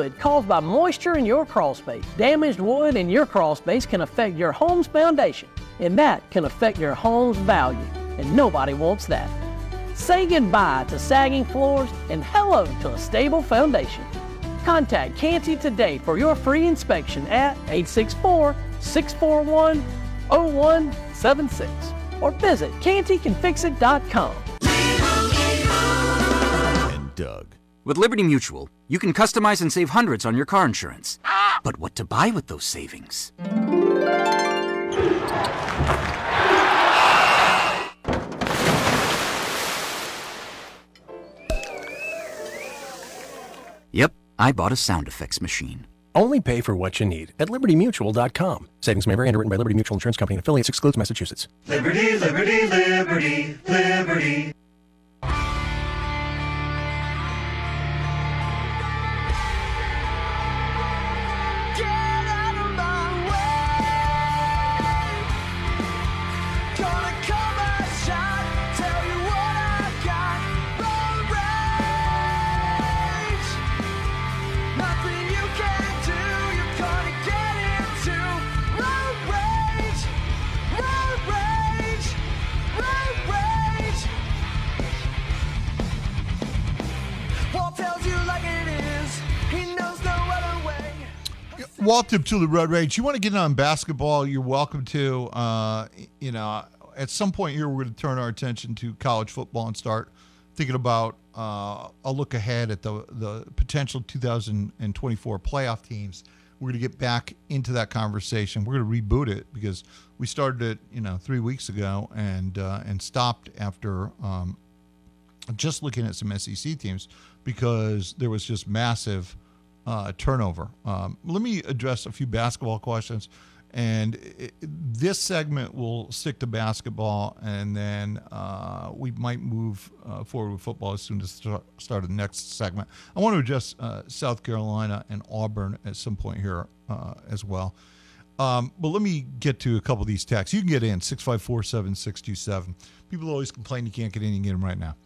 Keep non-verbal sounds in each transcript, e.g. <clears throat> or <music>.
wood caused by moisture in your crawl space. Damaged wood in your crawl space can affect your home's foundation, and that can affect your home's value, and nobody wants that. Say goodbye to sagging floors and hello to a stable foundation. Contact Canty today for your free inspection at 864 641 0176 or visit cantycanfixit.com. And Doug. With Liberty Mutual, you can customize and save hundreds on your car insurance. But what to buy with those savings? Yep, I bought a sound effects machine. Only pay for what you need at libertymutual.com. Savings may vary underwritten by Liberty Mutual Insurance Company and affiliates excludes Massachusetts. Liberty, liberty, liberty, liberty. Walt to the Road Rage. You want to get in on basketball? You're welcome to. Uh, you know, at some point here, we're going to turn our attention to college football and start thinking about uh, a look ahead at the the potential 2024 playoff teams. We're going to get back into that conversation. We're going to reboot it because we started it, you know, three weeks ago and uh, and stopped after um, just looking at some SEC teams because there was just massive uh, turnover. Um, let me address a few basketball questions. And it, this segment will stick to basketball, and then uh, we might move uh, forward with football as soon as start, start the next segment. I want to address uh, South Carolina and Auburn at some point here uh, as well. Um, but let me get to a couple of these texts. You can get in 654 7627. People always complain you can't get in. You can get them right now.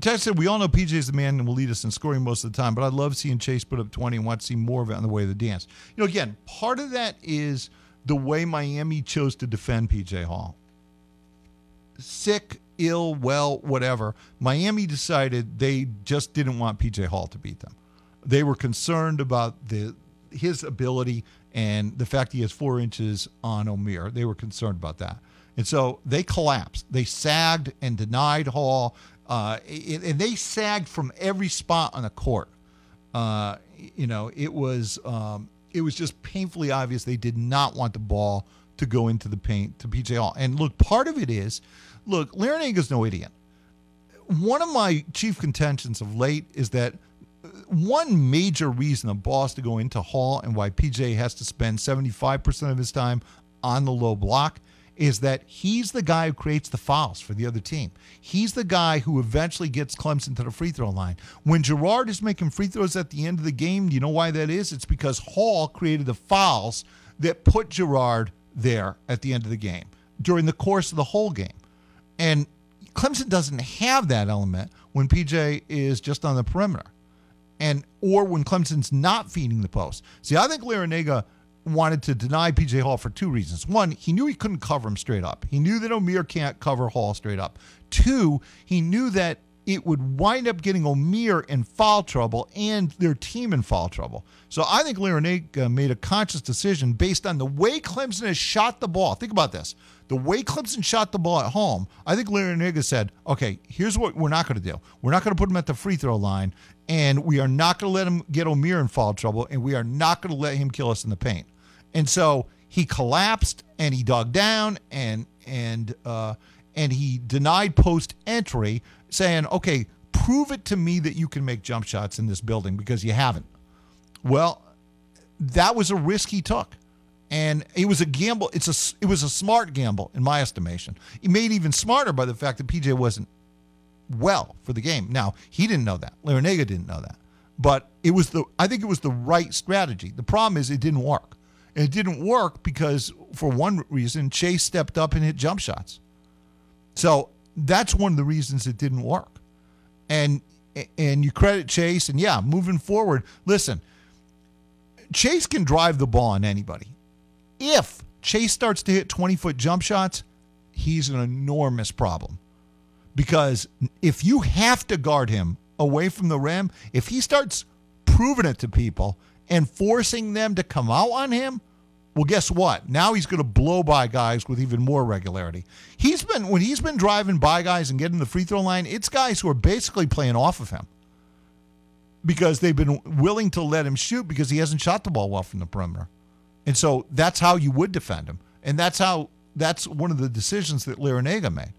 Tex said, We all know PJ is the man and will lead us in scoring most of the time, but I love seeing Chase put up 20 and want to see more of it on the way of the dance. You know, again, part of that is the way Miami chose to defend PJ Hall. Sick, ill, well, whatever. Miami decided they just didn't want PJ Hall to beat them. They were concerned about the his ability and the fact he has four inches on Omier. They were concerned about that. And so they collapsed. They sagged and denied Hall. Uh, and they sagged from every spot on the court. Uh, you know, it was um, it was just painfully obvious they did not want the ball to go into the paint to PJ Hall. And look, part of it is, look, Larrañaga's no idiot. One of my chief contentions of late is that one major reason ball has to go into Hall and why PJ has to spend 75% of his time on the low block is that he's the guy who creates the fouls for the other team. He's the guy who eventually gets Clemson to the free throw line. When Girard is making free throws at the end of the game, do you know why that is? It's because Hall created the fouls that put Girard there at the end of the game during the course of the whole game. And Clemson doesn't have that element when PJ is just on the perimeter. And or when Clemson's not feeding the post. See, I think Larrañaga wanted to deny PJ Hall for two reasons. One, he knew he couldn't cover him straight up. He knew that Omier can't cover Hall straight up. Two, he knew that it would wind up getting Omier in foul trouble and their team in foul trouble. So I think Larrañaga uh, made a conscious decision based on the way Clemson has shot the ball. Think about this. The way Clemson shot the ball at home, I think Larrañaga said, okay, here's what we're not going to do. We're not going to put him at the free throw line, and we are not going to let him get Omier in foul trouble, and we are not going to let him kill us in the paint. And so he collapsed and he dug down and and uh, and he denied post entry, saying, "Okay, prove it to me that you can make jump shots in this building because you haven't." Well, that was a risk he took, and it was a gamble. It's a it was a smart gamble in my estimation. He made even smarter by the fact that PJ wasn't well for the game. Now he didn't know that. Larrañaga didn't know that, but it was the I think it was the right strategy. The problem is it didn't work. It didn't work because, for one reason, Chase stepped up and hit jump shots. So that's one of the reasons it didn't work. And and you credit Chase. And yeah, moving forward, listen, Chase can drive the ball on anybody. If Chase starts to hit 20 foot jump shots, he's an enormous problem. Because if you have to guard him away from the rim, if he starts proving it to people and forcing them to come out on him, well, guess what? Now he's going to blow by guys with even more regularity. He's been when he's been driving by guys and getting the free throw line, it's guys who are basically playing off of him because they've been willing to let him shoot because he hasn't shot the ball well from the perimeter. And so that's how you would defend him. And that's how that's one of the decisions that Larrañaga made.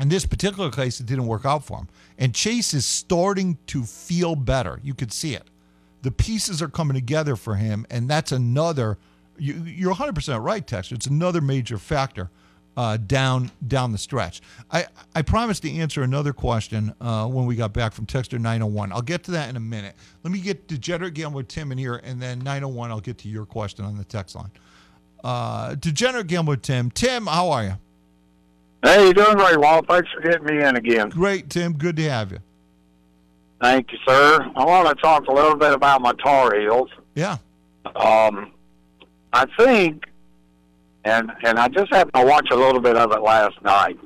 In this particular case, it didn't work out for him. And Chase is starting to feel better. You could see it. The pieces are coming together for him, and that's another. You, you're 100% right, Texter. It's another major factor uh, down down the stretch. I I promised to answer another question uh, when we got back from Texter 901. I'll get to that in a minute. Let me get Degenerate Gambler Tim in here, and then 901. I'll get to your question on the text line. Uh, Degenerate Gambler Tim. Tim, how are you? Hey, you doing great, Walt. Thanks for getting me in again. Great, Tim. Good to have you. Thank you, sir. I want to talk a little bit about my Tar Heels. Yeah. Um, I think, and and I just happened to watch a little bit of it last night.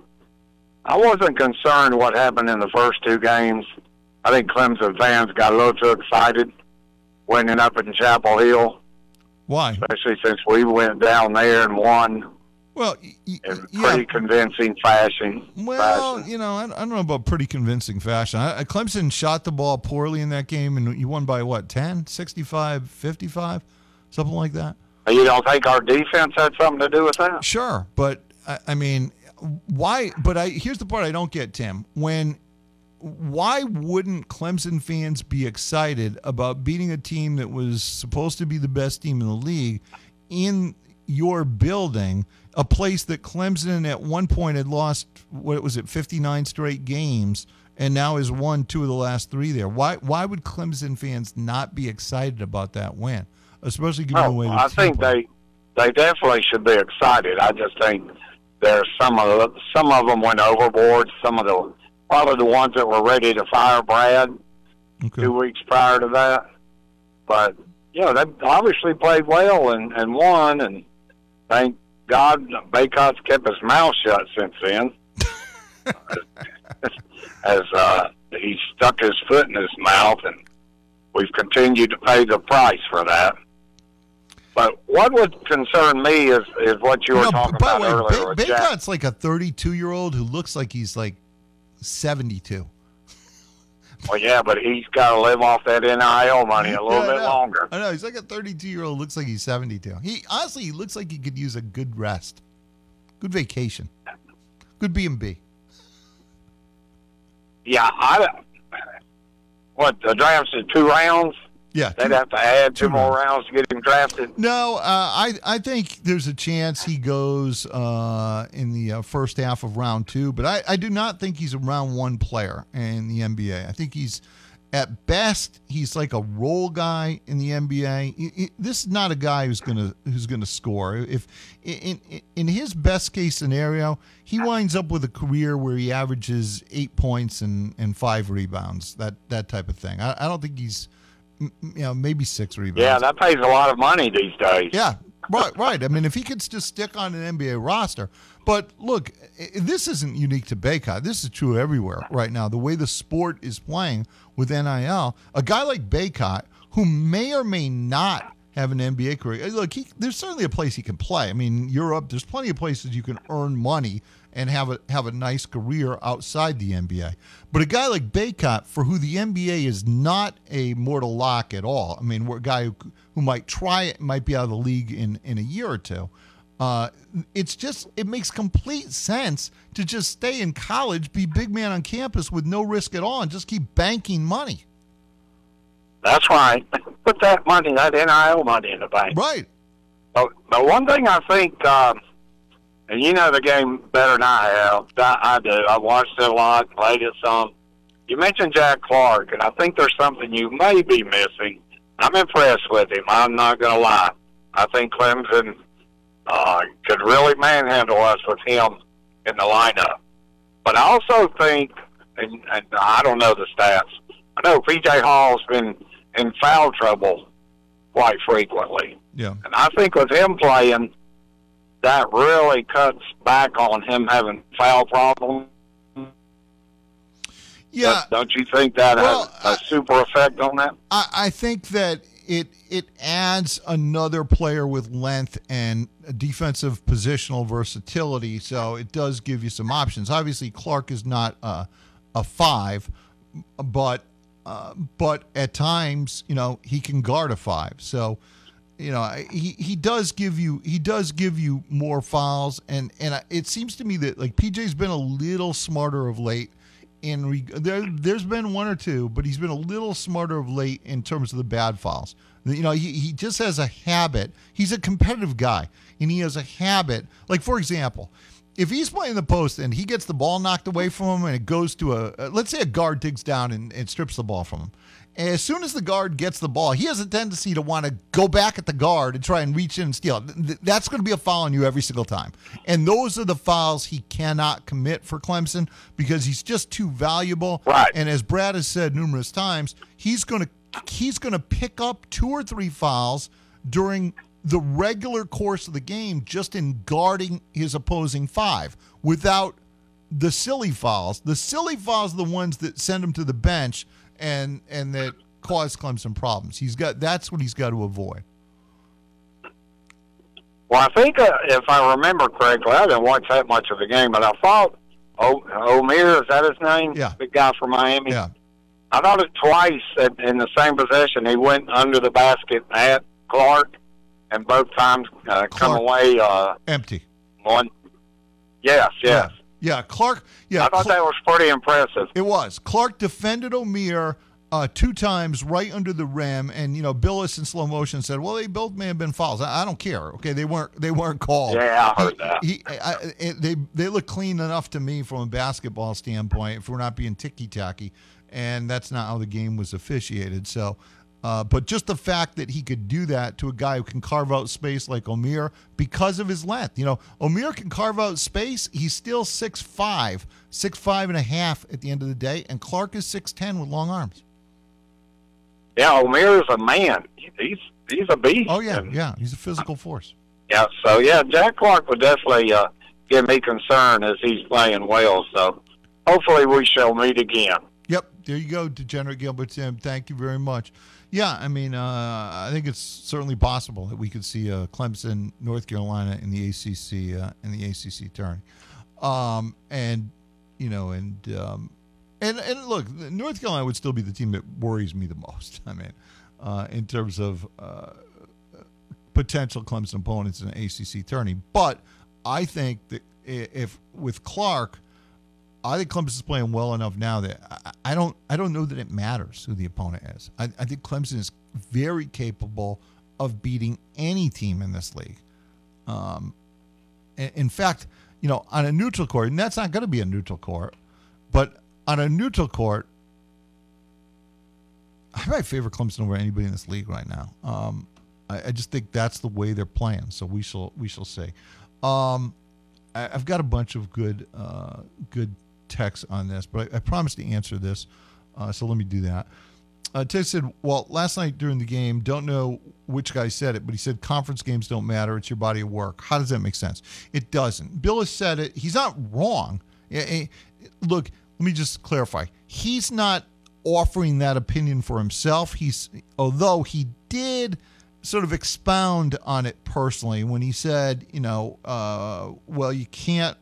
I wasn't concerned what happened in the first two games. I think Clemson fans got a little too excited winning up in Chapel Hill, Why? especially since we went down there and won Well, y- y- in yeah. pretty convincing fashion. Well, fashion. you know, I, I don't know about pretty convincing fashion. I, I- Clemson shot the ball poorly in that game, and you won by what, 10, 65, 55, something like that? Uh, you don't think our defense had something to do with that? Sure, but I, I mean, why? But I here's the part I don't get, Tim. When why wouldn't Clemson fans be excited about beating a team that was supposed to be the best team in the league in your building, a place that Clemson at one point had lost what was it, 59 straight games and now has won two of the last 3 there. Why why would Clemson fans not be excited about that win? Especially given oh, the way Oh, the I think they they definitely should be excited. I just think there's some of the, some of them went overboard. Some of the probably the ones that were ready to fire Brad Okay. two weeks prior to that. But you know they obviously played well and and won, and thank God Bacot's kept his mouth shut since then. <laughs> As uh, he stuck his foot in his mouth, and we've continued to pay the price for that. But what would concern me is is what you were No, talking by about the way, earlier. Bacot's like a 32 year old who looks like he's like 72. Well, yeah, but he's got to live off that NIL money a little Yeah, bit longer. I know he's like a 32 year old. Looks like he's 72. He honestly, he looks like he could use a good rest, good vacation, good B and B. Yeah, I. What the draft's in two rounds? Yeah, They'd have to add two two more rounds to get him drafted. No, uh, I I think there's a chance he goes uh, in the uh, first half of round two, but I, I do not think he's a round one player in the NBA. I think he's at best he's like a role guy in the NBA. He- he- this is not a guy who's gonna who's gonna score. If in in, in his best case scenario, he winds up with a career where he averages eight points and, and five rebounds, that that type of thing. I, I don't think he's you know maybe six rebounds. Yeah, that pays a lot of money these days. Yeah, right, right. I mean, if he could just stick on an NBA roster. But look, this isn't unique to Bacot. This is true everywhere right now. The way the sport is playing with NIL, a guy like Bacot, who may or may not have an NBA career, look, he, there's certainly a place he can play. I mean, Europe, there's plenty of places you can earn money and have a have a nice career outside the NBA. But a guy like Bacot, for who the NBA is not a mortal lock at all. I mean, we're a guy who, who might try it, might be out of the league in, in a year or two. Uh, it's just it makes complete sense to just stay in college, be big man on campus with no risk at all, and just keep banking money. That's right. Put that money, that NIL money, in the bank. Right. But, but one thing I think, um, and you know the game better than I have. I, I do. I watched it a lot, played it some. You mentioned Jack Clark, and I think there's something you may be missing. I'm impressed with him. I'm not going to lie. I think Clemson uh, could really manhandle us with him in the lineup. But I also think and, and I don't know the stats. I know PJ Hall's been in foul trouble quite frequently, Yeah. and I think with him playing, that really cuts back on him having foul problems. Yeah. Don't you think that Well, has a super effect on that? I, I think that it it adds another player with length and defensive positional versatility. So it does give you some options. Obviously, Clark is not a, a five, but uh, but at times, you know, he can guard a five. So you know he, he does give you he does give you more fouls and and it seems to me that like PJ's been a little smarter of late reg- there there's been one or two but he's been a little smarter of late in terms of the bad fouls you know he, he just has a habit. He's a competitive guy and he has a habit. Like for example if he's playing the post and he gets the ball knocked away from him and it goes to a, let's say a guard digs down and, and strips the ball from him as soon as the guard gets the ball, he has a tendency to want to go back at the guard and try and reach in and steal. That's going to be a foul on you every single time. And those are the fouls he cannot commit for Clemson because he's just too valuable. Right. And as Brad has said numerous times, he's going to he's going to pick up two or three fouls during the regular course of the game just in guarding his opposing five without the silly fouls. The silly fouls are the ones that send him to the bench and and that caused Clemson problems. He's got that's what he's got to avoid. Well, I think uh, if I remember correctly, I didn't watch that much of the game, but I thought o- Omier is that his name? Yeah. the guy from Miami. Yeah. I thought it twice at, in the same possession. He went under the basket at Clark, and both times uh, come away uh, Empty. one. Yes, yes. Yeah, Clark. Yeah, I thought that was pretty impressive. It was. Clark defended Omier uh, two times right under the rim, and you know Billis in slow motion said, "Well, they both may have been fouls. I, I don't care. Okay, they weren't. They weren't called. Yeah, I heard He- that. He, I, I- they they look clean enough to me from a basketball standpoint. If we're not being ticky tacky, and that's not how the game was officiated. So. Uh, but just the fact that he could do that to a guy who can carve out space like Omier because of his length. You know, Omier can carve out space. He's still 6'5", 6'5 and a half at the end of the day, and Clark is 6'10 with long arms. Yeah, Omier is a man. He's he's a beast. Oh, yeah, yeah. He's a physical force. yeah. So yeah, Jack Clark would definitely uh, give me concern as he's playing well. So hopefully we shall meet again. Yep, there you go, Degenerate Gambler Tim. Thank you very much. Yeah, I mean, uh, I think it's certainly possible that we could see uh, Clemson, North Carolina in the ACC uh, in the ACC tourney, um, and you know, and um, and and look, North Carolina would still be the team that worries me the <laughs> most. I mean, uh, in terms of uh, potential Clemson opponents in the ACC tourney, but I think that if with Clark. I think Clemson is playing well enough now that I, I don't I don't know that it matters who the opponent is. I, I think Clemson is very capable of beating any team in this league. Um, in, fact, you know, on a neutral court, and that's not going to be a neutral court, but on a neutral court, I might favor Clemson over anybody in this league right now. Um, I, I just think that's the way they're playing. So we shall we shall see. Um, I, I've got a bunch of good uh, good texts on this, but I, I promised to answer this, uh, so let me do that. Uh, Ted said, "Well, last night during the game, don't know which guy said it, but he said conference games don't matter. It's your body of work. How does that make sense? It doesn't. Bill has said it. He's not wrong. Look, let me just clarify. He's not offering that opinion for himself. He's although he did." sort of expound on it personally when he said, you know, uh, well, you can't.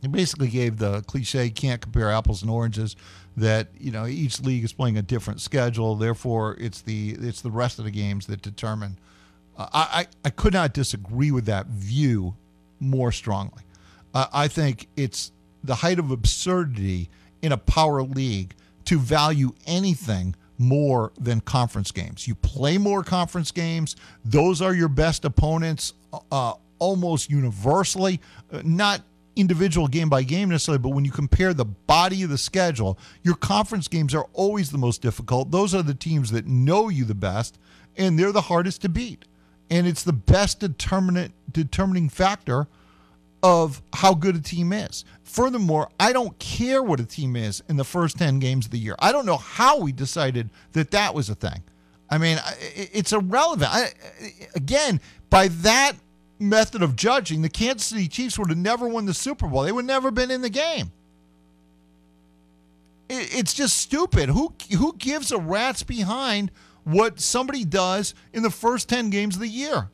He basically gave the cliche, can't compare apples and oranges. That you know, each league is playing a different schedule. Therefore, it's the it's the rest of the games that determine. Uh, I, I I could not disagree with that view more strongly. Uh, I think it's the height of absurdity in a power league to value anything more than conference games. You play more conference games; those are your best opponents uh, almost universally. Uh, not individual game by game necessarily, but when you compare the body of the schedule, your conference games are always the most difficult. Those are the teams that know you the best, and they're the hardest to beat. And it's the best determinant determining factor of how good a team is. Furthermore, I don't care what a team is in the first 10 games of the year. I don't know how we decided that that was a thing. I mean, it's irrelevant. I, again, by that method of judging, the Kansas City Chiefs would have never won the Super Bowl. They would never been in the game. It- It's just stupid. Who who gives a rat's behind what somebody does in the first 10 games of the year?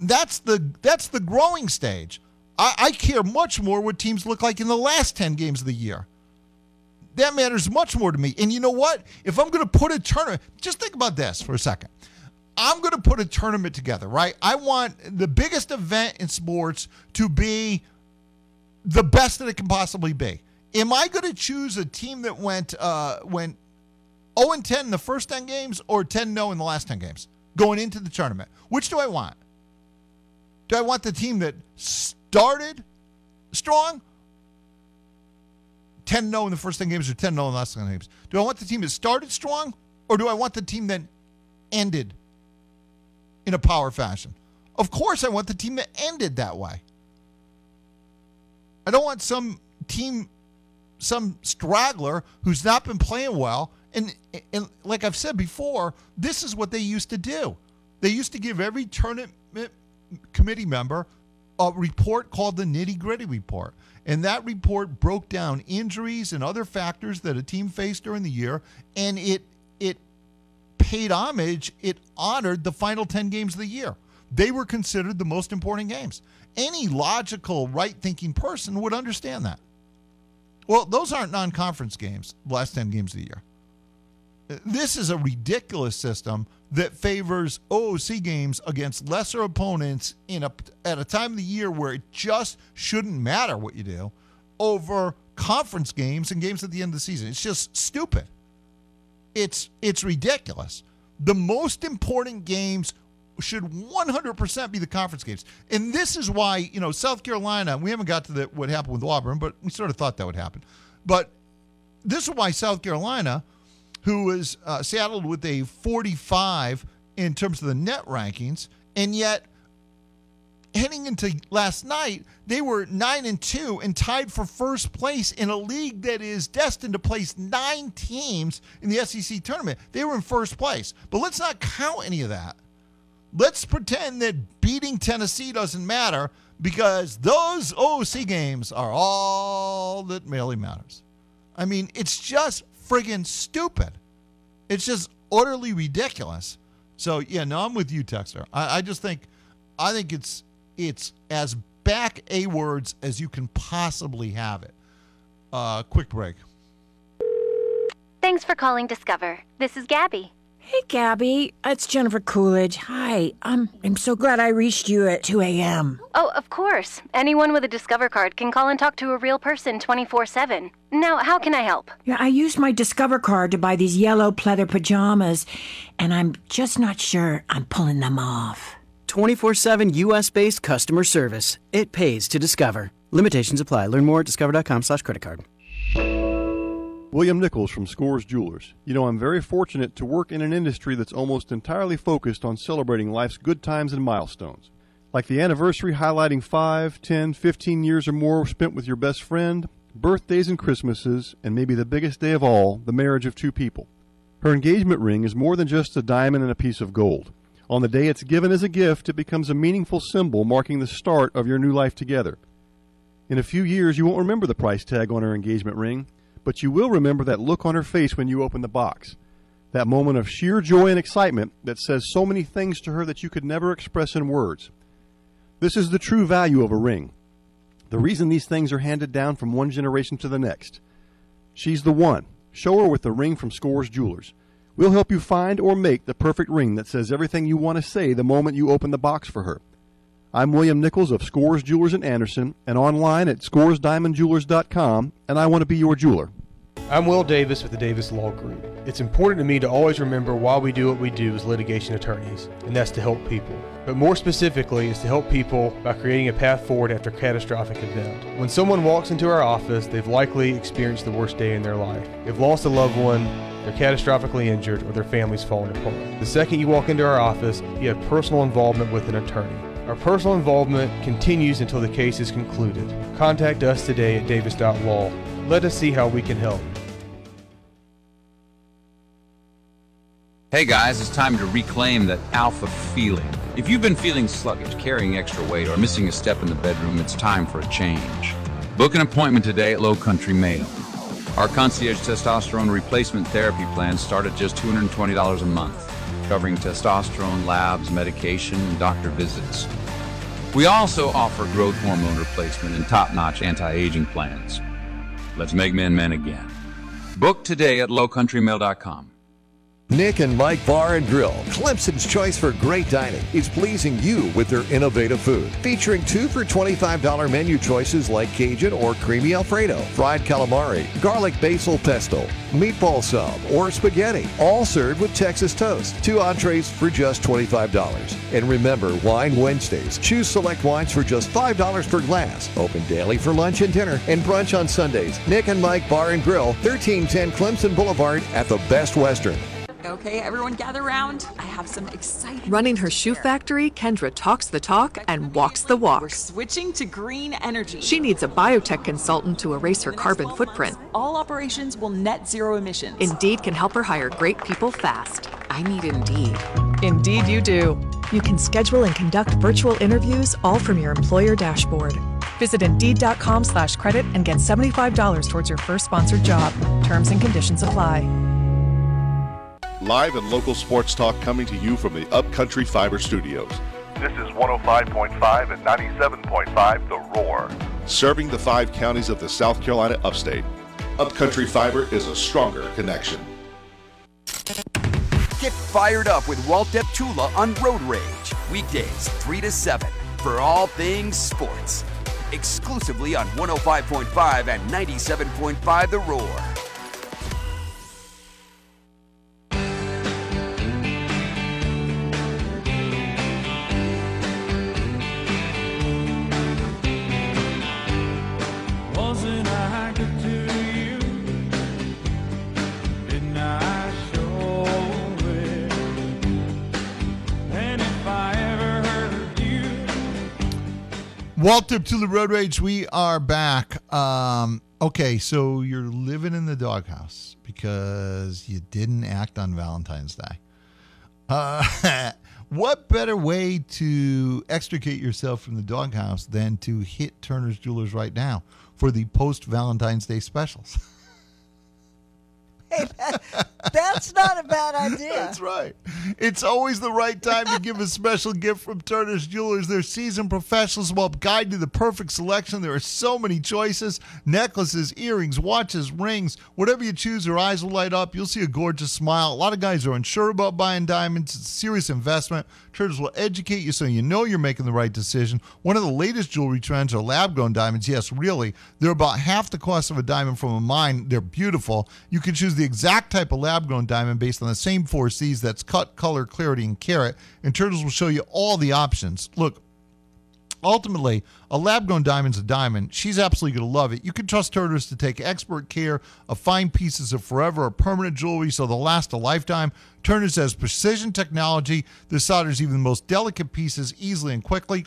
That's the that's the growing stage. I, I care much more what teams look like in the last 10 games of the year. That matters much more to me. And you know what? If I'm going to put a tournament, just think about this for a second. I'm going to put a tournament together, right? I want the biggest event in sports to be the best that it can possibly be. Am I going to choose a team that went uh, went 0 and 10 in the first 10 games or 10 no in the last 10 games going into the tournament? Which do I want? Do I want the team that started strong? 10 no in the first 10 games or 10 no in the last 10 games? Do I want the team that started strong or do I want the team that ended in a power fashion? Of course, I want the team that ended that way. I don't want some team, some straggler who's not been playing well. And, and like I've said before, this is what they used to do. They used to give every tournament committee member a report called the nitty gritty report. And that report broke down injuries and other factors that a team faced during the year. And it, it paid homage, it honored the final 10 games of the year. They were considered the most important games. Any logical, right thinking person would understand that. Well, those aren't non conference games, the last 10 games of the year. This is a ridiculous system that favors OOC games against lesser opponents in a at a time of the year where it just shouldn't matter what you do over conference games and games at the end of the season. It's just stupid. It's it's ridiculous. The most important games should 100% be the conference games. And this is why, you know, South Carolina, we haven't got to the, what happened with Auburn, but we sort of thought that would happen. But this is why South Carolina, who was uh, saddled with a 45 in terms of the net rankings, and yet heading into last night, they were nine and two and tied for first place in a league that is destined to place nine teams in the SEC tournament. They were in first place, but let's not count any of that. Let's pretend that beating Tennessee doesn't matter because those OC games are all that really matters. I mean, it's just friggin' stupid. It's just utterly ridiculous. So yeah, no, I'm with you, Texter. I, I just think, I think it's it's as back a words as you can possibly have it. Uh, quick break. Thanks for calling Discover. This is Gabby. Hey, Gabby. It's Jennifer Coolidge. Hi. I'm, I'm so glad I reached you at 2 a.m. Oh, of course. Anyone with a Discover card can call and talk to a real person 24 7. Now, how can I help? Yeah, I used my Discover card to buy these yellow pleather pajamas, and I'm just not sure I'm pulling them off. 24 7 US based customer service. It pays to discover. Limitations apply. Learn more at discover.com slash credit card. William Nichols from Scores Jewelers. You know, I'm very fortunate to work in an industry that's almost entirely focused on celebrating life's good times and milestones. Like the anniversary highlighting 5, 10, 15 years or more spent with your best friend, birthdays and Christmases, and maybe the biggest day of all, the marriage of two people. Her engagement ring is more than just a diamond and a piece of gold. On the day it's given as a gift, it becomes a meaningful symbol marking the start of your new life together. In a few years, you won't remember the price tag on her engagement ring, but you will remember that look on her face when you open the box. That moment of sheer joy and excitement that says so many things to her that you could never express in words. This is the true value of a ring. The reason these things are handed down from one generation to the next. She's the one. Show her with the ring from Scores Jewelers. We'll help you find or make the perfect ring that says everything you want to say the moment you open the box for her. I'm William Nichols of Scores Jewelers in Anderson and online at scoresdiamondjewelers.com, and I want to be your jeweler. I'm Will Davis with the Davis Law Group. It's important to me to always remember why we do what we do as litigation attorneys, and that's to help people. But more specifically, is to help people by creating a path forward after a catastrophic event. When someone walks into our office, they've likely experienced the worst day in their life. They've lost a loved one, they're catastrophically injured, or their family's falling apart. The second you walk into our office, you have personal involvement with an attorney. Our personal involvement continues until the case is concluded. Contact us today at davis.law. Let us see how we can help. Hey guys, it's time to reclaim that alpha feeling. If you've been feeling sluggish, carrying extra weight, or missing a step in the bedroom, it's time for a change. Book an appointment today at Low Country Male. Our concierge testosterone replacement therapy plans start at just $220 a month, covering testosterone labs, medication, and doctor visits. We also offer growth hormone replacement and top notch anti aging plans. Let's make men men again. Book today at lowcountrymale.com. Nick and Mike Bar and Grill, Clemson's choice for great dining, is pleasing you with their innovative food. Featuring two for $25 menu choices like Cajun or creamy Alfredo, fried calamari, garlic basil pesto, meatball sub, or spaghetti, all served with Texas toast. Two entrees for just $25. And remember, Wine Wednesdays. Choose select wines for just $5 per glass. Open daily for lunch and dinner and brunch on Sundays. Nick and Mike Bar and Grill, 1310 Clemson Boulevard at the Best Western. Okay, everyone gather around. I have some exciting. Running her shoe factory, Kendra talks the talk and walks the walk. We're switching to green energy. She needs a biotech consultant to erase her carbon footprint. All operations will net zero emissions. Indeed can help her hire great people fast. I need Indeed. Indeed, you do. You can schedule and conduct virtual interviews all from your employer dashboard. Visit Indeed.com slash credit and get $75 towards your first sponsored job. Terms and conditions apply. Live and local sports talk coming to you from the Upcountry Fiber Studios. This is 105.5 and 97.5 The Roar. Serving the five counties of the South Carolina upstate. Upcountry Fiber is a stronger connection. Get fired up with Walt Deptula on Road Rage. Weekdays, 3 to 7, for all things sports. Exclusively on 105.5 and 97.5 The Roar. Up to the road rage. We are back. Um, okay, so you're living in the doghouse because you didn't act on Valentine's Day. Uh, <laughs> what better way to extricate yourself from the doghouse than to hit Turner's Jewelers right now for the post Valentine's Day specials? <laughs> That's not a bad idea. That's right. It's always the right time to give a special gift from Turner's Jewelers. Their seasoned professionals will help guide you to the perfect selection. There are so many choices necklaces, earrings, watches, rings. Whatever you choose, your eyes will light up. You'll see a gorgeous smile. A lot of guys are unsure about buying diamonds. It's a serious investment. Turner's will educate you so you know you're making the right decision. One of the latest jewelry trends are lab grown diamonds. Yes, really. They're about half the cost of a diamond from a mine. They're beautiful. You can choose the exact type of lab grown diamond based on the same four C's that's cut, color, clarity, and carat. And Turner's will show you all the options. Look, ultimately, a lab grown diamond's a diamond. She's absolutely going to love it. You can trust Turner's to take expert care of fine pieces of forever or permanent jewelry so they'll last a lifetime. Turner's has precision technology that solders even the most delicate pieces easily and quickly.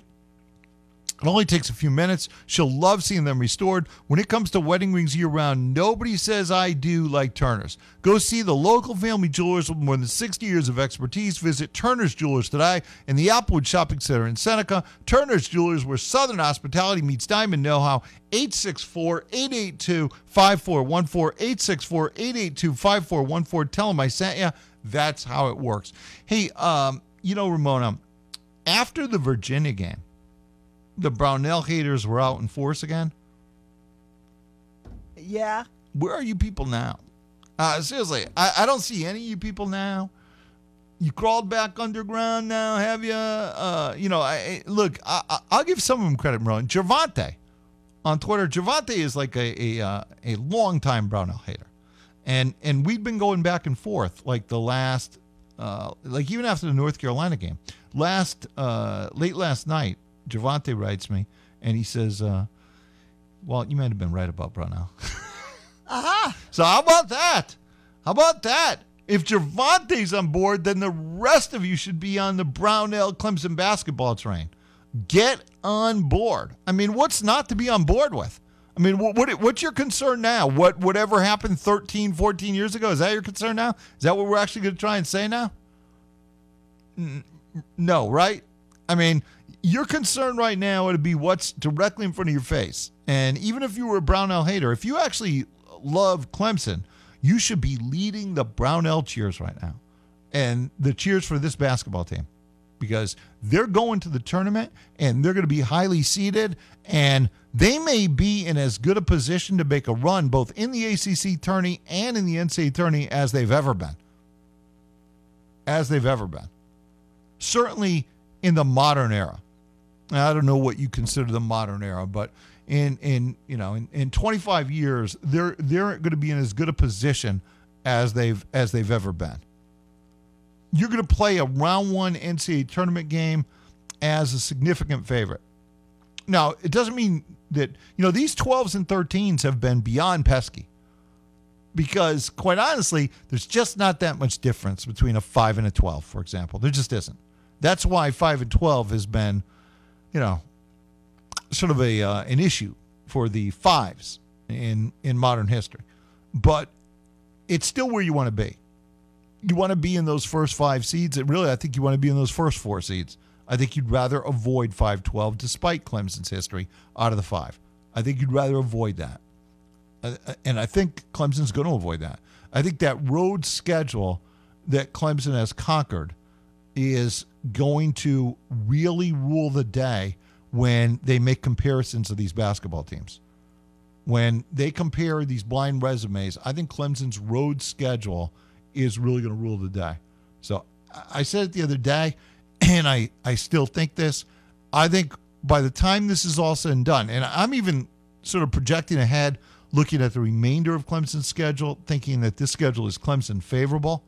It only takes a few minutes. She'll love seeing them restored. When it comes to wedding rings year round, nobody says I do like Turner's. Go see the local family jewelers with more than 60 years of expertise. Visit Turner's Jewelers today in the Applewood Shopping Center in Seneca. Turner's Jewelers, where Southern hospitality meets diamond know how. 864 882 5414. 864 882 5414. Tell them I sent you. That's how it works. Hey, um, you know, Ramona, after the Virginia game, the Brownell haters were out in force again. Yeah. Where are you people now? Uh, seriously, I, I don't see any of you people now. You crawled back underground now, have you? Uh, you know, I, look, I, I- I'll give some of them credit, Marone. Javante on Twitter. Javante is like a a, uh, a longtime Brownell hater, and and we've been going back and forth like the last, uh, like even after the North Carolina game, last uh, late last night. Javante writes me, and he says, uh, "Well, you might have been right about Brownell." <laughs> Aha. So how about that? How about that? If Javante's on board, then the rest of you should be on the Brownell Clemson basketball train. Get on board. I mean, what's not to be on board with? I mean, what, what what's your concern now? What whatever happened 13, 14 years ago? Is that your concern now? Is that what we're actually going to try and say now? No, right? I mean, your concern right now would be what's directly in front of your face. And even if you were a Brownell hater, if you actually love Clemson, you should be leading the Brownell cheers right now. And the cheers for this basketball team because they're going to the tournament and they're going to be highly seeded and they may be in as good a position to make a run both in the ACC tourney and in the NCAA tourney as they've ever been. As they've ever been. Certainly in the modern era. I don't know what you consider the modern era, but in in you know in, in 25 years they're they're going to be in as good a position as they've as they've ever been you're going to play a round one NCAA tournament game as a significant favorite. Now, it doesn't mean that, you know, these 12s and 13s have been beyond pesky because, quite honestly, there's just not that much difference between a 5 and a 12, for example. There just isn't. That's why 5 and 12 has been, you know, sort of a uh, an issue for the fives in in modern history. But it's still where you want to be you want to be in those first five seeds. And really, I think you want to be in those first four seeds. I think you'd rather avoid 512, despite Clemson's history out of the five. I think you'd rather avoid that. Uh, And I think Clemson's going to avoid that. I think that road schedule that Clemson has conquered is going to really rule the day when they make comparisons of these basketball teams. When they compare these blind resumes, I think Clemson's road schedule is really going to rule the day. So I said it the other day, <clears throat> and I, I still think this. I think by the time this is all said and done, and I'm even sort of projecting ahead, looking at the remainder of Clemson's schedule, thinking that this schedule is Clemson favorable.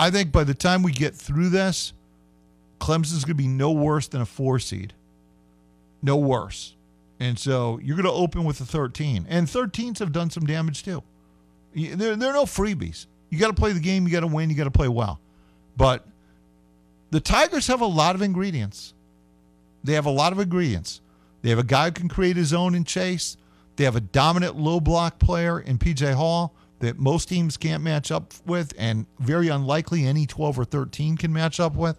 I think by the time we get through this, Clemson's going to be no worse than a four seed. No worse. And so you're going to open with a 13. And 13s have done some damage too. There, there are no freebies. You got to play the game. You got to win. You got to play well. But the Tigers have a lot of ingredients. They have a lot of ingredients. They have a guy who can create his own in Chase. They have a dominant low block player in PJ Hall that most teams can't match up with, and very unlikely any 12 or 13 can match up with.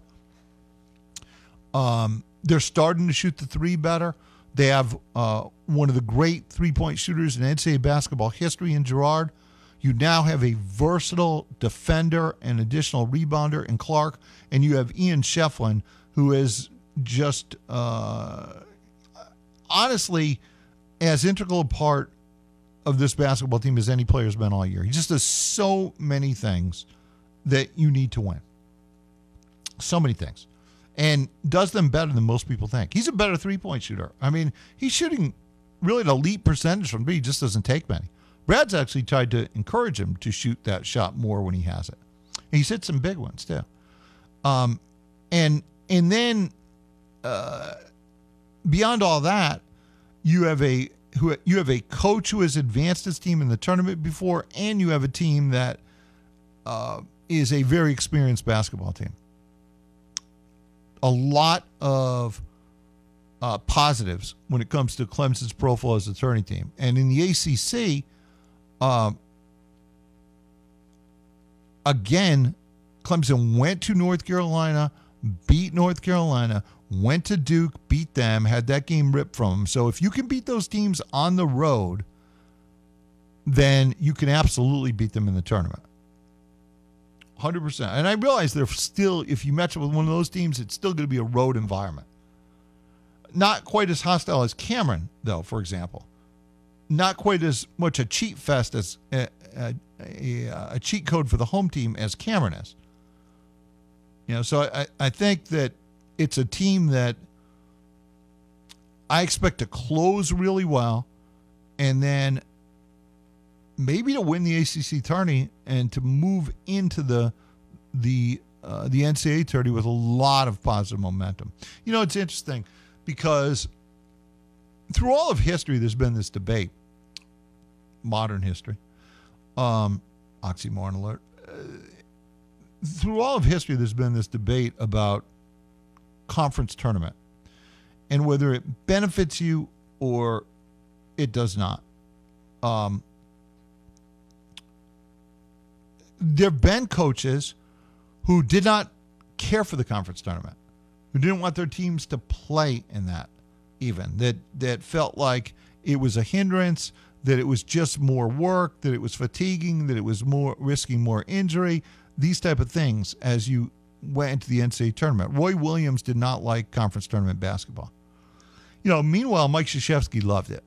Um, they're starting to shoot the three better. They have uh, one of the great three point shooters in NCAA basketball history in Girard. You now have a versatile defender and additional rebounder in Clark, and you have Ian Schieffelin, who is just uh, honestly as integral a part of this basketball team as any player's been all year. He just does so many things that you need to win. So many things. And does them better than most people think. He's a better three point shooter. I mean, he's shooting really an elite percentage from three. He just doesn't take many. Brad's actually tried to encourage him to shoot that shot more when he has it. And he's hit some big ones too. Um, and and then uh, beyond all that, you have a who you have a coach who has advanced his team in the tournament before, and you have a team that uh, is a very experienced basketball team. A lot of uh, positives when it comes to Clemson's profile as a tourney team, and in the ACC, um, again, Clemson went to North Carolina, beat North Carolina, went to Duke, beat them, had that game ripped from them. So if you can beat those teams on the road, then you can absolutely beat them in the tournament. 100%. And I realize they're still, if you match up with one of those teams, it's still going to be a road environment. Not quite as hostile as Cameron, though, for example. Not quite as much a cheat fest as a, a, a, a cheat code for the home team as Cameron is. You know, so I, I think that it's a team that I expect to close really well and then maybe to win the ACC tourney and to move into the the uh, the NCAA tourney with a lot of positive momentum. You know, it's interesting because through all of history, there's been this debate, modern history, um, oxymoron alert. Uh, through all of history, there's been this debate about conference tournament and whether it benefits you or it does not. Um, there have been coaches who did not care for the conference tournament, who didn't want their teams to play in that, even that that felt like it was a hindrance, that it was just more work, that it was fatiguing, that it was more risking more injury, these type of things as you went into the NCAA tournament. Roy Williams did not like conference tournament basketball. You know, meanwhile, Mike Krzyzewski loved it,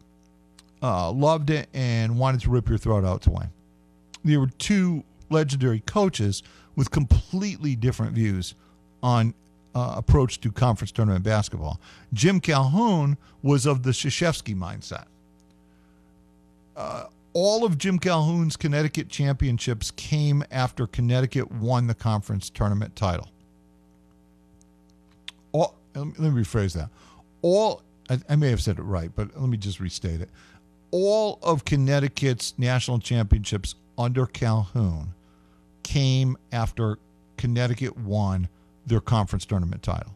uh, loved it, and wanted to rip your throat out to win. There were two legendary coaches with completely different views on uh, approach to conference tournament basketball. Jim Calhoun was of the Krzyzewski mindset. Uh, all of Jim Calhoun's Connecticut championships came after Connecticut won the conference tournament title. All, let me rephrase that. All I, I may have said it right, but let me just restate it. All of Connecticut's national championships under Calhoun came after Connecticut won their conference tournament title.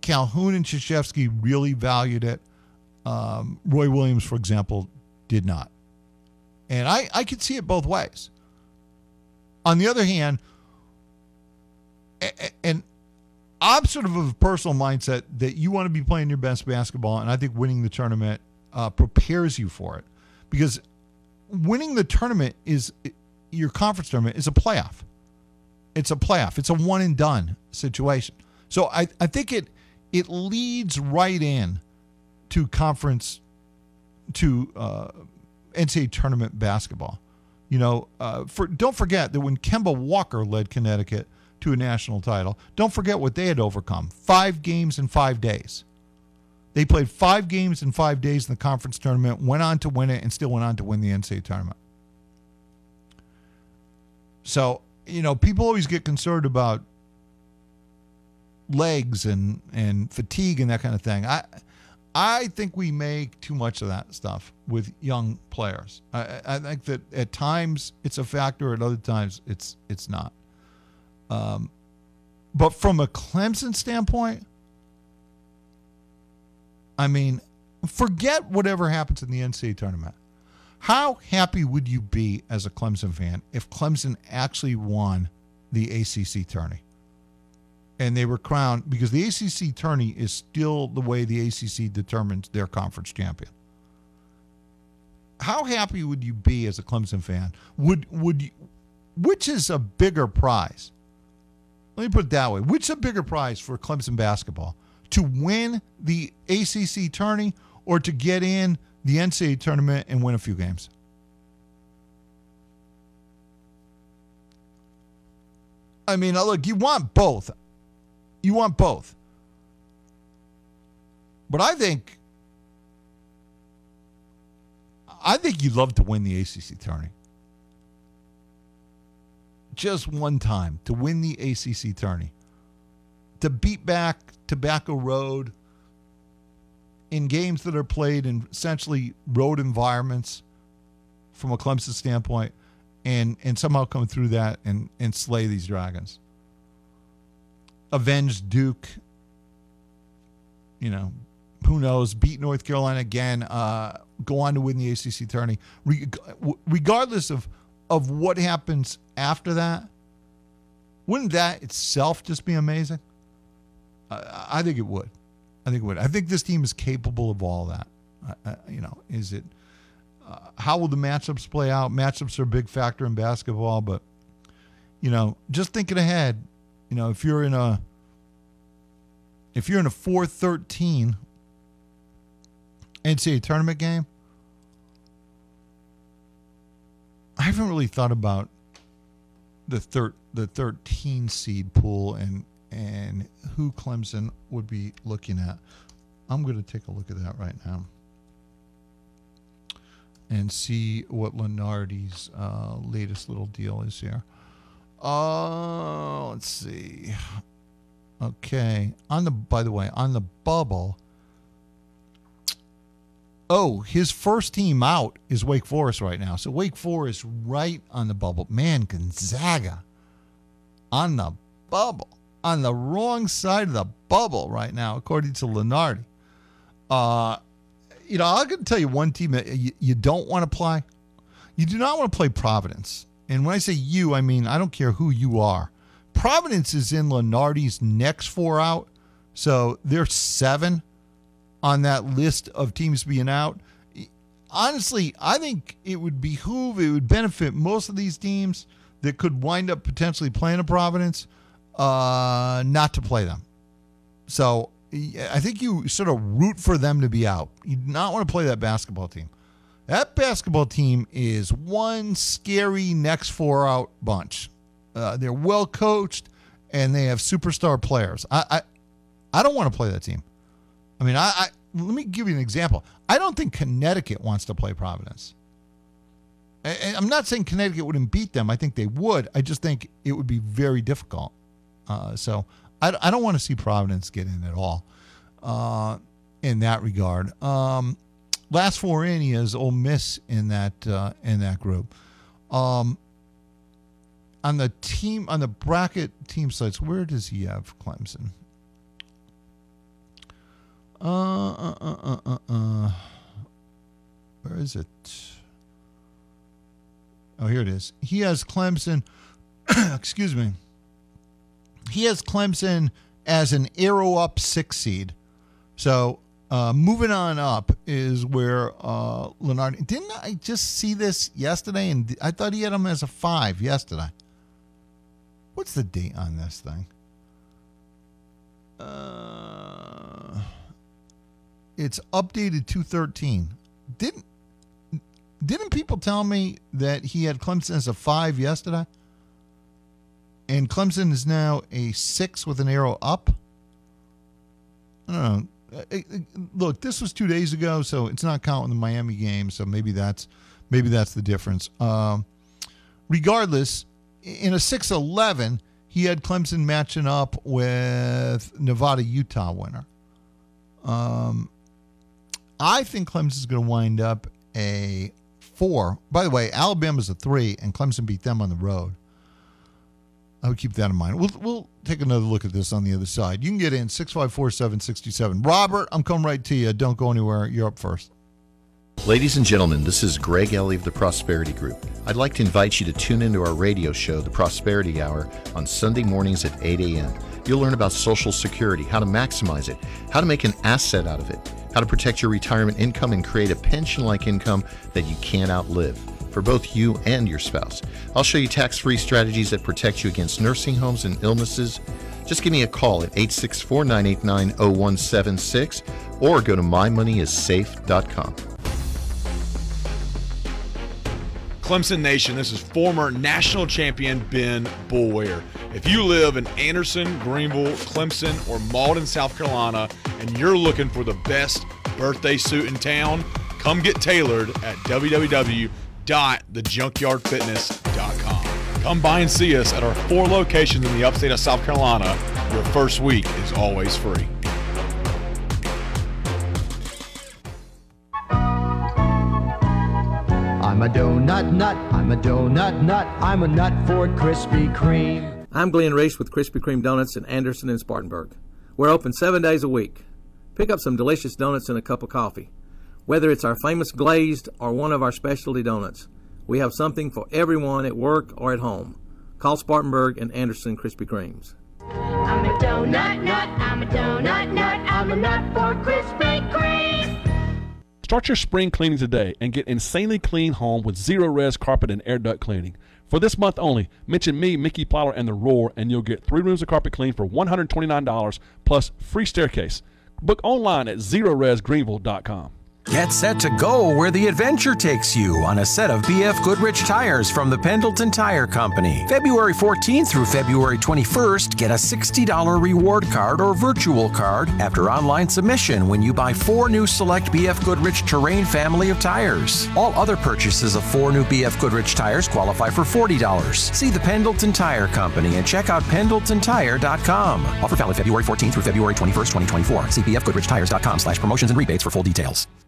Calhoun and Krzyzewski really valued it. Um, Roy Williams, for example, did not. And I, I could see it both ways. On the other hand, and I'm sort of of a personal mindset that you want to be playing your best basketball, and I think winning the tournament uh, prepares you for it because winning the tournament is your conference tournament is a playoff. It's a playoff. It's a one and done situation. So I, I think it it leads right in to conference to uh, NCAA tournament basketball. You know, uh, for don't forget that when Kemba Walker led Connecticut to a national title, don't forget what they had overcome: five games in five days. They played five games in five days in the conference tournament, went on to win it, and still went on to win the NCAA tournament. So, you know, people always get concerned about legs and, and fatigue and that kind of thing. I I think we make too much of that stuff with young players. I, I think that at times it's a factor, at other times it's it's not. Um, but from a Clemson standpoint, I mean, forget whatever happens in the NCAA tournament. How happy would you be as a Clemson fan if Clemson actually won the ACC tourney? And they were crowned because the ACC tourney is still the way the ACC determines their conference champion. How happy would you be as a Clemson fan? Would would you, which is a bigger prize? Let me put it that way. Which is a bigger prize for Clemson basketball? To win the ACC tourney or to get in the NCAA tournament and win a few games? I mean, look, you want both. You want both. But I think I think you'd love to win the ACC tourney. Just one time to win the ACC tourney. To beat back Tobacco Road in games that are played in essentially road environments from a Clemson standpoint and and somehow come through that and and slay these dragons. Avenge Duke. You know, who knows? Beat North Carolina again. Uh, go on to win the ACC tourney. Re- regardless of of what happens after that, wouldn't that itself just be amazing? Uh, I think it would. I think it would. I think this team is capable of all that. You know, is it? Uh, how will the matchups play out? Matchups are a big factor in basketball, but you know, just thinking ahead, you know, if you're in a if you're in a 413 NCAA tournament game, I haven't really thought about the thir- the 13 seed pool and and who Clemson would be looking at. I'm going to take a look at that right now and see what Lunardi's uh, latest little deal is here. Uh, let's see. Okay, on the by the way, on the bubble. Oh, his first team out is Wake Forest right now. So Wake Forest right on the bubble. Man, Gonzaga on the bubble. on the wrong side of the bubble right now, according to Lunardi. Uh, you know, I'm going to tell you one team you, you don't want to play. You do not want to play Providence. And when I say you, I mean I don't care who you are. Providence is in Lunardi's next four out. So they're seven on that list of teams being out. Honestly, I think it would behoove, it would benefit most of these teams that could wind up potentially playing a Providence uh, not to play them. So I think you sort of root for them to be out. You do not want to play that basketball team. That basketball team is one scary next four out bunch. Uh, they're well coached and they have superstar players. I, I, I don't want to play that team. I mean, I, I let me give you an example. I don't think Connecticut wants to play Providence. I, I'm not saying Connecticut wouldn't beat them. I think they would. I just think it would be very difficult. Uh, so I, I don't want to see Providence get in at all uh, in that regard. Um, last four in, he has Ole Miss in that uh, in that group. Um, on the team on the bracket team sites, where does he have Clemson? Uh, uh, uh, uh, uh, uh. Where is it? Oh, here it is. He has Clemson. <clears throat> excuse me. He has Clemson as an arrow up six seed. So uh, moving on up is where uh, Leonard. Didn't I just see this yesterday? And I thought he had him as a five yesterday. What's the date on this thing? Uh, it's updated 213. Didn't didn't people tell me that he had Clemson as a five yesterday? And Clemson is now a six with an arrow up. I don't know. Look, this was two days ago, so it's not counting the Miami game. So maybe that's maybe that's the difference. Um, regardless, in a six eleven, he had Clemson matching up with Nevada Utah winner. Um, I think Clemson's going to wind up a four. By the way, Alabama's a three, and Clemson beat them on the road. I would keep that in mind. We'll, we'll take another look at this on the other side. You can get in 654 767. Robert, I'm coming right to you. Don't go anywhere. You're up first. Ladies and gentlemen, this is Greg Ellie of the Prosperity Group. I'd like to invite you to tune into our radio show, The Prosperity Hour, on Sunday mornings at 8 a.m. You'll learn about Social Security, how to maximize it, how to make an asset out of it, how to protect your retirement income and create a pension like income that you can't outlive for both you and your spouse. I'll show you tax free strategies that protect you against nursing homes and illnesses. Just give me a call at 864 989 0176 or go to mymoneyissafe.com. Clemson Nation, this is former national champion Ben Boulware. If you live in Anderson, Greenville, Clemson, or Mauldin, South Carolina, and you're looking for the best birthday suit in town, come get tailored at www.thejunkyardfitness.com. Come by and see us at our four locations in the upstate of South Carolina. Your first week is always free. I'm a donut nut, I'm a donut nut, I'm a nut for Krispy Kreme. I'm Glenn Reese with Krispy Kreme Donuts in Anderson and Spartanburg. We're open seven days a week. Pick up some delicious donuts and a cup of coffee. Whether it's our famous glazed or one of our specialty donuts, we have something for everyone at work or at home. Call Spartanburg and Anderson Krispy Kremes. I'm a donut nut, I'm a donut nut, I'm a nut for Krispy Kreme. Start your spring cleaning today and get insanely clean home with Zerorez carpet and air duct cleaning. For this month only, mention me, Mickey Plyler, and The Roar, and you'll get three rooms of carpet clean for $129 plus free staircase. Book online at zeroresgreenville.com. Get set to go where the adventure takes you on a set of BF Goodrich tires from the Pendleton Tire Company. February 14th through February 21st, get a $60 reward card or virtual card after online submission when you buy four new select BF Goodrich Terrain family of tires. All other purchases of four new BF Goodrich tires qualify for $40. See the Pendleton Tire Company and check out pendletontire.com. Offer valid February 14th through February 21st, 2024. See bfgoodrichtires.com slash promotions and rebates for full details.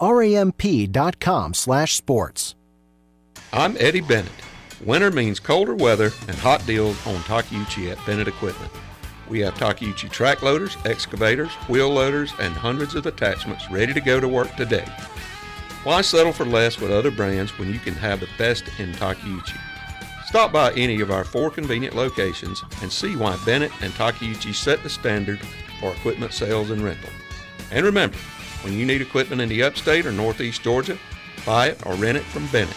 Ramp.com slash sports. I'm Eddie Bennett. Winter means colder weather and hot deals on Takeuchi at Bennett Equipment. We have Takeuchi track loaders, excavators, wheel loaders, and hundreds of attachments ready to go to work today. Why settle for less with other brands when you can have the best in Takeuchi? Stop by any of our four convenient locations and see why Bennett and Takeuchi set the standard for equipment sales and rental. And remember, when you need equipment in the upstate or northeast Georgia, buy it or rent it from Bennett.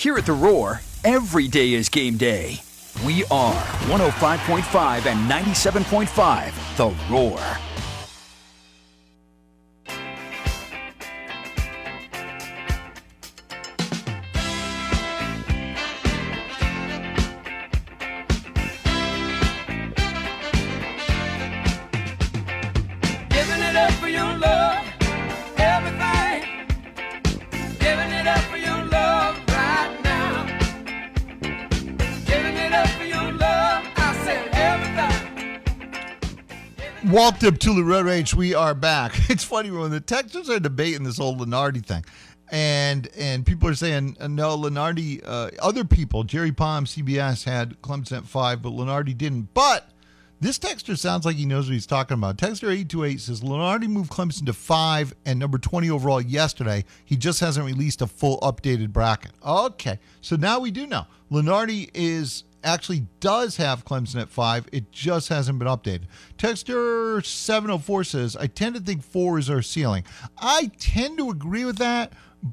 Here at The Roar, every day is game day. We are 105.5 and 97.5 The Roar. Walt Deptula Road Rage, we are back. <laughs> It's funny when the Texans are debating this old Lunardi thing, and and people are saying uh, no, Lunardi. Uh, other people, Jerry Palm, CBS had Clemson at five, but Lunardi didn't. But this texter sounds like he knows what he's talking about. Texter eight two eight says Lunardi moved Clemson to five and number twenty overall yesterday. He just hasn't released a full updated bracket. Okay, so now we do know Lunardi is actually does have Clemson at five. It just hasn't been updated. Texter 704 says, I tend to think four is our ceiling. I tend to agree with that,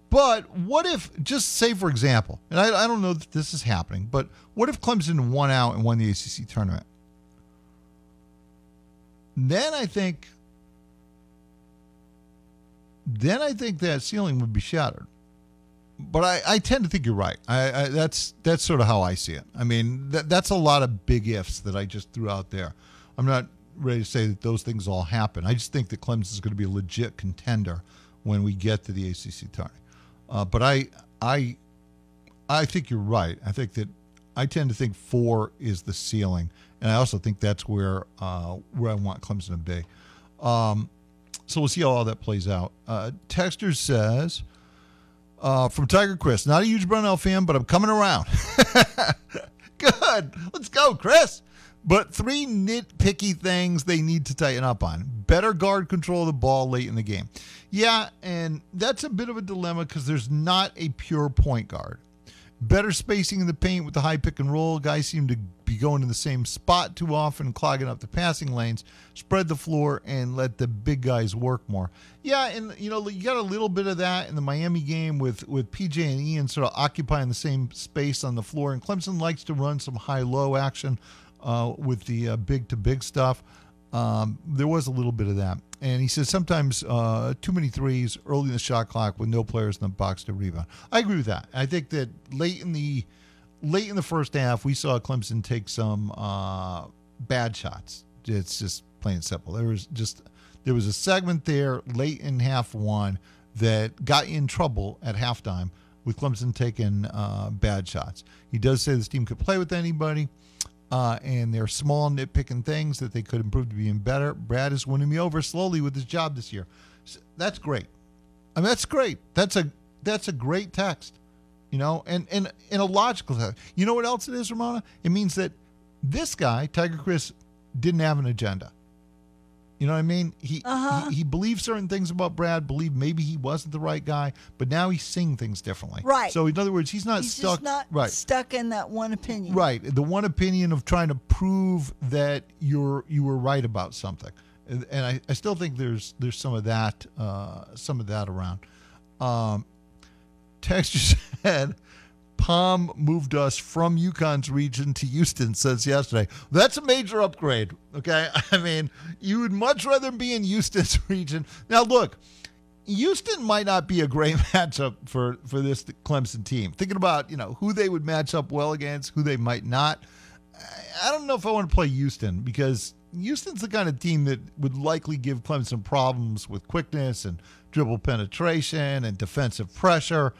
but what if, just say for example, and I, I don't know that this is happening, but what if Clemson won out and won the ACC tournament? Then I think, then I think that ceiling would be shattered but I, I tend to think you're right. I, I that's that's sort of how I see it. I mean, that, that's a lot of big ifs that I just threw out there. I'm not ready to say that those things all happen. I just think that Clemson is going to be a legit contender when we get to the ACC tournament. Uh, but I I I think you're right. I think that I tend to think four is the ceiling, and I also think that's where uh, where I want Clemson to be. Um, so we'll see how all that plays out. Uh, Texter says. Uh, from Tiger Chris. Not a huge Brownell fan, but I'm coming around. <laughs> Good. Let's go, Chris. But three nitpicky things they need to tighten up on. Better guard control of the ball late in the game. Yeah, and that's a bit of a dilemma because there's not a pure point guard. Better spacing in the paint with the high pick and roll. Guys seem to be going to the same spot too often, clogging up the passing lanes. Spread the floor and let the big guys work more. Yeah, and you know you got a little bit of that in the Miami game with with PJ and Ian sort of occupying the same space on the floor. And Clemson likes to run some high low action uh, with the uh, big to big stuff. Um, there was a little bit of that. And he says sometimes uh, too many threes early in the shot clock with no players in the box to rebound. I agree with that. I think that late in the late in the first half, we saw Clemson take some uh, bad shots. It's just plain simple. There was just there was a segment there late in half one that got in trouble at halftime with Clemson taking uh, bad shots. He does say this team could play with anybody, uh, and they're small nitpicking things that they could improve to being better. Brad is winning me over slowly with his job this year. S- That's great. I mean, that's great. That's a that's a great text, you know, and and in a logical text. You know what else it is, Ramona? It means that this guy, Tiger Chris, didn't have an agenda. You know what I mean? He, Uh-huh. he he believed certain things about Brad. Believed maybe he wasn't the right guy, but now he's seeing things differently. Right. So in other words, he's not He's stuck. just not right. stuck in that one opinion. Right. The one opinion of trying to prove that you're you were right about something. And, and I, I still think there's there's some of that uh, some of that around. Um, Texture <laughs> said Palm moved us from UConn's region to Houston says yesterday. That's a major upgrade. Okay. <laughs> I mean, you would much rather be in Houston's <laughs> region. Now look, Houston might not be a great <laughs> matchup for for this Clemson team. Thinking about you know who they would match up well against, who they might not. I don't know if I want to play Houston because Houston's the kind of team that would likely give Clemson problems with quickness and dribble penetration and defensive pressure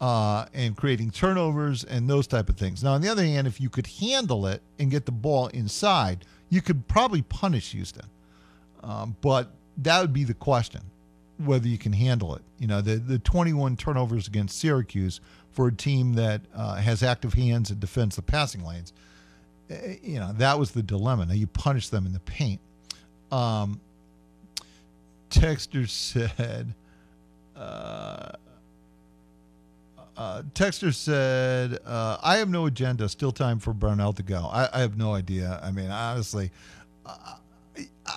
uh, and creating turnovers and those type of things. Now, on the other hand, if you could handle it and get the ball inside, you could probably punish Houston. Um, but that would be the question whether you can handle it. You know, the, the 21 turnovers against Syracuse for a team that uh, has active hands and defends the passing lanes, eh, you know, that was the dilemma. Now you punish them in the paint. Um, Texter said, uh, uh, Texter said, uh, I have no agenda. Still time for Brownell to go. I, I have no idea. I mean, honestly, I,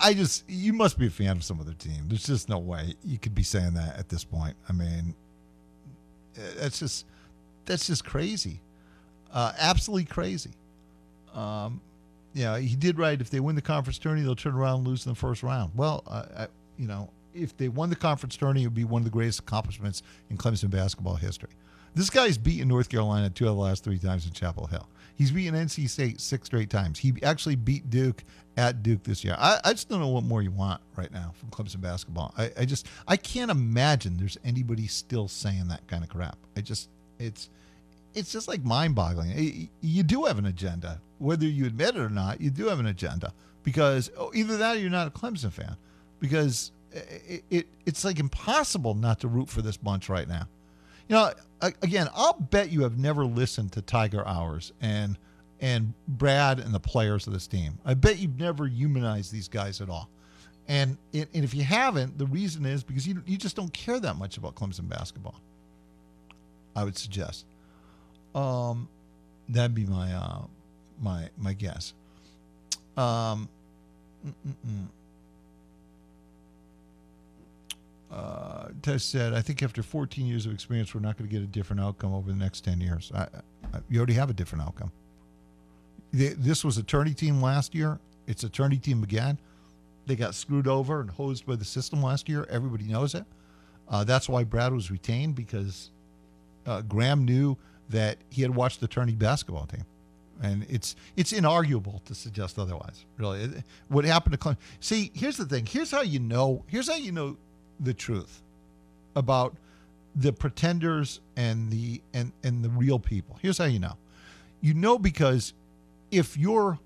I just, you must be a fan of some other team. There's just no way you could be saying that at this point. I mean, eh, that's just, that's just crazy. Uh, absolutely crazy. Um, yeah, he did right. If they win the conference tourney, they'll turn around and lose in the first round. Well, uh, I, you know, if they won the conference tourney, it would be one of the greatest accomplishments in Clemson basketball history. This guy's beaten North Carolina two of the last three times in Chapel Hill. He's beaten NC State six straight times. He actually beat Duke at Duke this year. I, I just don't know what more you want right now from Clemson basketball. I, I just I can't imagine there's anybody still saying that kind of crap. I just it's it's just like mind boggling. You do have an agenda, whether you admit it or not. You do have an agenda because oh, either that or you're not a Clemson fan, because it, it it's like impossible not to root for this bunch right now. You know, again, I'll bet you have never listened to Tiger Hours and and Brad and the players of this team. I bet you've never humanized these guys at all. And and if you haven't, the reason is because you you just don't care that much about Clemson basketball. I would suggest. Um, that'd be my uh, my my guess. Um, mm-mm-mm. Uh, Tess said, "I think after 14 years of experience, we're not going to get a different outcome over the next 10 years. I, I, you already have a different outcome. This was attorney team last year. It's attorney team again. They got screwed over and hosed by the system last year. Everybody knows it. Uh, that's why Brad was retained because uh, Graham knew that he had watched the attorney basketball team." And it's it's inarguable to suggest otherwise. Really, what happened to Clemson? See, here's the thing. Here's how you know. Here's how you know the truth about the pretenders and the and and the real people. Here's how you know. You know because if you're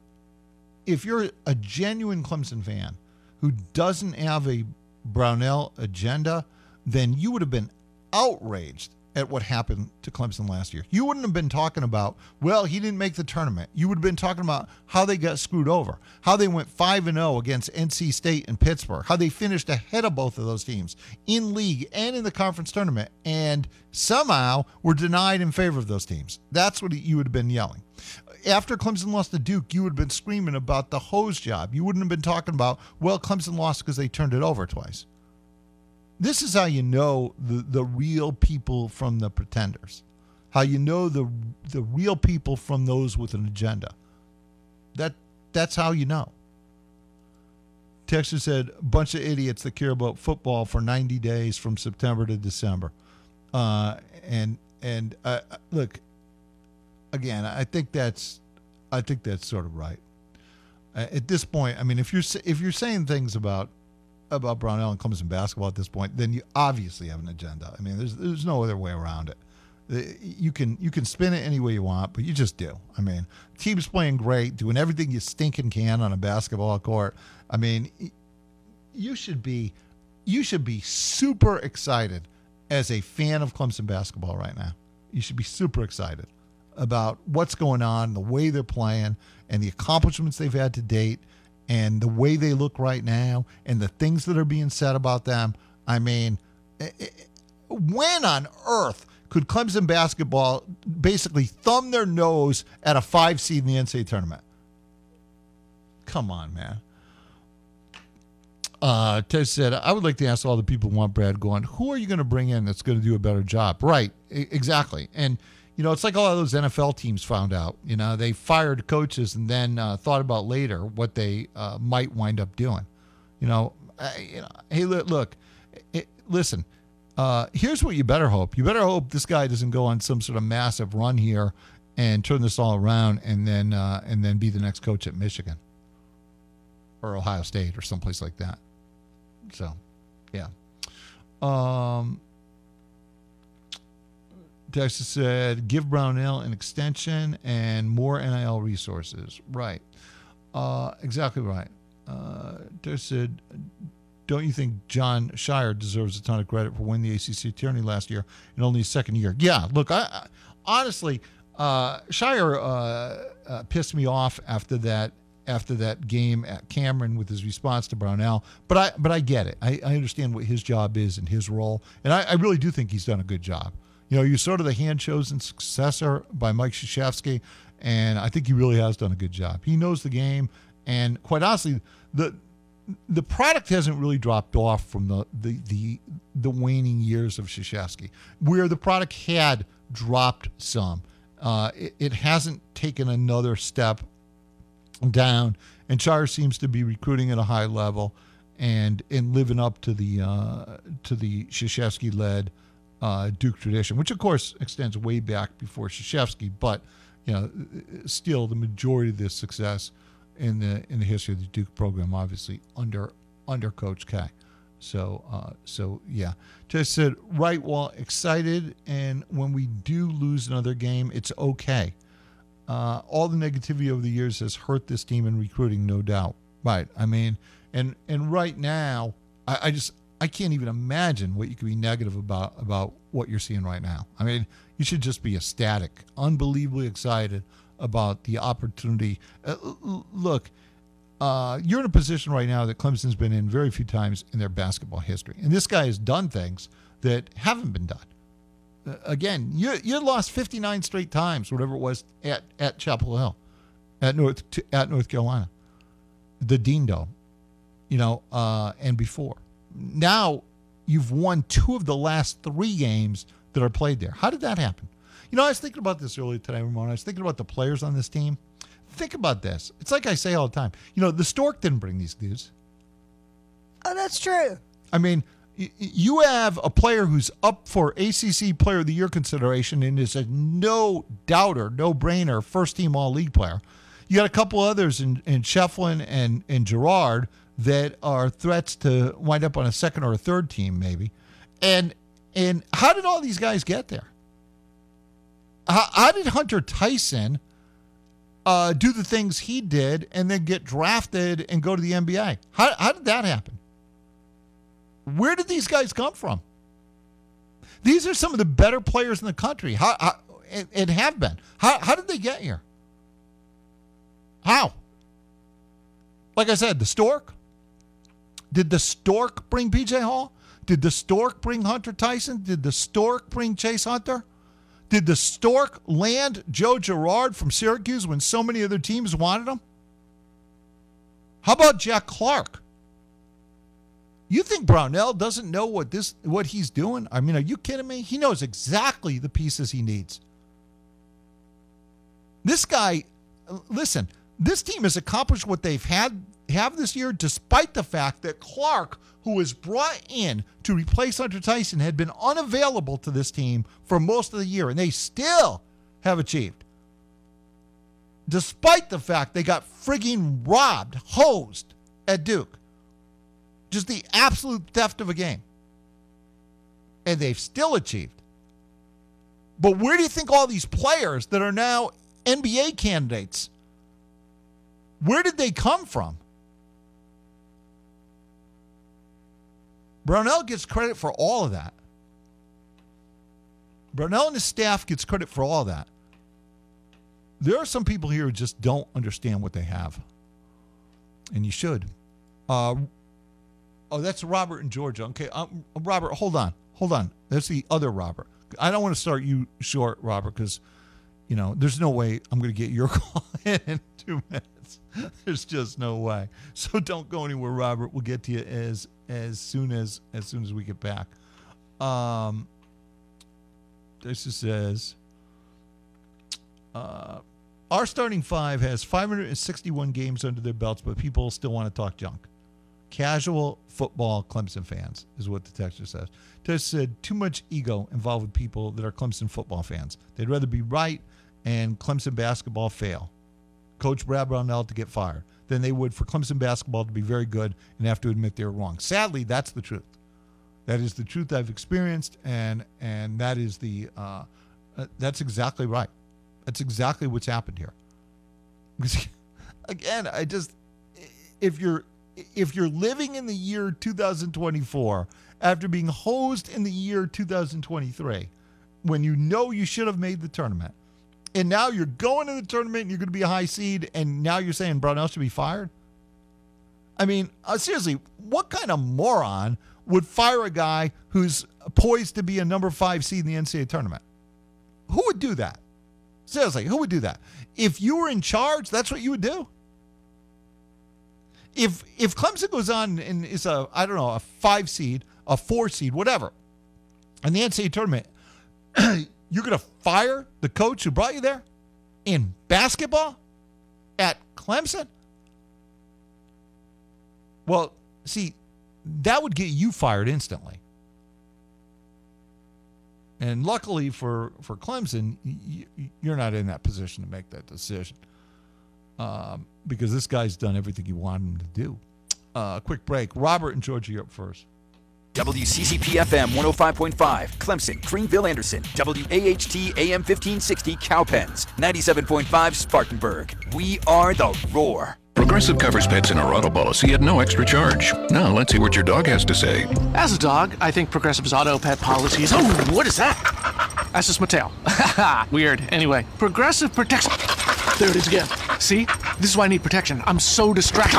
if you're a genuine Clemson fan who doesn't have a Brownell agenda, then you would have been outraged at what happened to Clemson last year. You wouldn't have been talking about, well, he didn't make the tournament. You would have been talking about how they got screwed over, how they went 5 and 0 against NC State and Pittsburgh, how they finished ahead of both of those teams in league and in the conference tournament and somehow were denied in favor of those teams. That's what you would have been yelling. After Clemson lost to Duke, you would have been screaming about the hose job. You wouldn't have been talking about, well, Clemson lost because they turned it over twice this is how you know the, the real people from the pretenders. How you know the the real people from those with an agenda. That that's how you know. Texas said a bunch of idiots that care about football for 90 days from September to December. Uh, and and uh, look again I think that's I think that's sort of right. Uh, at this point I mean if you're if you're saying things about about Brownell and Clemson basketball at this point, then you obviously have an agenda. I mean, there's there's no other way around it. You can you can spin it any way you want, but you just do. I mean, team's playing great, doing everything you stinking can on a basketball court. I mean, you should be you should be super excited as a fan of Clemson basketball right now. You should be super excited about what's going on, the way they're playing, and the accomplishments they've had to date, and the way they look right now, and the things that are being said about them. I mean, eh, eh, when on earth could Clemson basketball basically thumb their nose at a five seed in the NCAA tournament? Come on, man. Uh, Ted said, I would like to ask all the people who want Brad going, who are you going to bring in that's going to do a better job? Right, exactly. And, you know, it's like a lot of those NFL teams found out. You know, they fired coaches and then uh, thought about later what they uh, might wind up doing. You know, I, you know hey, look, look it, listen, uh, here's what you better hope. You better hope this guy doesn't go on some sort of massive run here and turn this all around and then uh, and then be the next coach at Michigan or Ohio State or someplace like that. So, yeah. Um, Texas said, give Brownell an extension and more NIL resources. Right. Uh, exactly right. Uh, Texas said, don't you think Jon Scheyer deserves a ton of credit for winning the ACC tourney last year in only his second year? Yeah, look, I, I honestly, uh, Scheyer uh, uh, pissed me off after that after that game at Cameron with his response to Brownell. But I but I get it. I, I understand what his job is and his role, and I, I really do think he's done a good job. You know, you're sort of the hand chosen successor by Mike Krzyzewski, and I think he really has done a good job. He knows the game, and quite honestly, the the product hasn't really dropped off from the the the, the waning years of Krzyzewski, where the product had dropped some. Uh, it, it hasn't taken another step down, and Scheyer seems to be recruiting at a high level and and living up to the uh, to the Krzyzewski led uh, Duke tradition, which of course extends way back before Krzyzewski, but you know still the majority of this success in the in the history of the Duke program, obviously under under Coach K. So uh, so yeah, just said right. Well, excited, and when we do lose another game, it's okay. Uh, all the negativity over the years has hurt this team in recruiting, no doubt. Right. I mean, and and right now, I, I just I can't even imagine what you could be negative about about what you're seeing right now. I mean, you should just be ecstatic, unbelievably excited about the opportunity. Uh, look, uh, you're in a position right now that Clemson's been in very few times in their basketball history, and this guy has done things that haven't been done. Uh, again, you you lost 59 straight times, whatever it was at at Chapel Hill, at North at North Carolina, the Dean Dome, you know, uh, and before. Now you've won two of the last three games that are played there. How did that happen? You know, I was thinking about this earlier today, Ramon. I was thinking about the players on this team. Think about this. It's like I say all the time. You know, the Stork didn't bring these dudes. Oh, that's true. I mean, you have a player who's up for ACC Player of the Year consideration and is a no doubter, no brainer, first team All League player. You got a couple others in, in Schieffelin and, and Girard that are threats to wind up on a second or a third team, maybe. And and how did all these guys get there? How, how did Hunter Tyson uh, do the things he did and then get drafted and go to the NBA? How, how did that happen? Where did these guys come from? These are some of the better players in the country. How, how and, and have been. How, how did they get here? How? Like I said, the Stork. Did the Stork bring PJ Hall? Did the Stork bring Hunter Tyson? Did the Stork bring Chase Hunter? Did the Stork land Joe Girard from Syracuse when so many other teams wanted him? How about Jack Clark? You think Brownell doesn't know what this what he's doing? I mean, are you kidding me? He knows exactly the pieces he needs. This guy, listen, this team has accomplished what they've had have this year, despite the fact that Clark, who was brought in to replace Hunter Tyson, had been unavailable to this team for most of the year, and they still have achieved. Despite the fact they got frigging robbed, hosed at Duke. Just the absolute theft of a game. And they've still achieved. But where do you think all these players that are now NBA candidates, where did they come from? Brownell gets credit for all of that. Brownell and his staff gets credit for all that. There are some people here who just don't understand what they have. And you should. Uh, oh, that's Robert in Georgia. Okay, um, Robert, hold on. Hold on. That's the other Robert. I don't want to start you short, Robert, because, you know, there's no way I'm going to get your <laughs> call in, in two minutes. There's just no way. So don't go anywhere, Robert. We'll get to you as as soon as as soon as we get back. Um, this just says uh, our starting five has 561 games under their belts, but people still want to talk junk. Casual football Clemson fans is what the texter says. Tess said too much ego involved with people that are Clemson football fans. They'd rather be right and Clemson basketball fail. Coach Brad Brownell to get fired than they would for Clemson basketball to be very good and have to admit they were wrong. Sadly, that's the truth. That is the truth I've experienced, and and that is the uh, uh, that's exactly right. That's exactly what's happened here. <laughs> Again, I just if you're if you're living in the year 2024 after being hosed in the year 2023, when you know you should have made the tournament, and now you're going to the tournament and you're going to be a high seed, and now you're saying Brownell should be fired? I mean, uh, seriously, what kind of moron would fire a guy who's poised to be a number five seed in the NCAA tournament? Who would do that? Seriously, who would do that? If you were in charge, that's what you would do. If if Clemson goes on and is a I don't know a five seed, a four seed, whatever, in the NCAA tournament, <clears throat> you're going to fire the coach who brought you there in basketball at Clemson? Well, see, that would get you fired instantly. And luckily for, for Clemson, you, you're not in that position to make that decision um, because this guy's done everything you want him to do. Uh, quick break. Robert and Georgia, you're up first. WCCP FM 105.5, Clemson, Greenville, Anderson, WAHT AM 1560, Cowpens, 97.5, Spartanburg. We are the Roar. Progressive covers pets in our auto policy at no extra charge. Now let's see what your dog has to say. As a dog, I think Progressive's auto pet policies. Oh, what is that? That's just Mattel. <laughs> Weird. Anyway, Progressive protects. There it is again. See? This is why I need protection. I'm so distracted.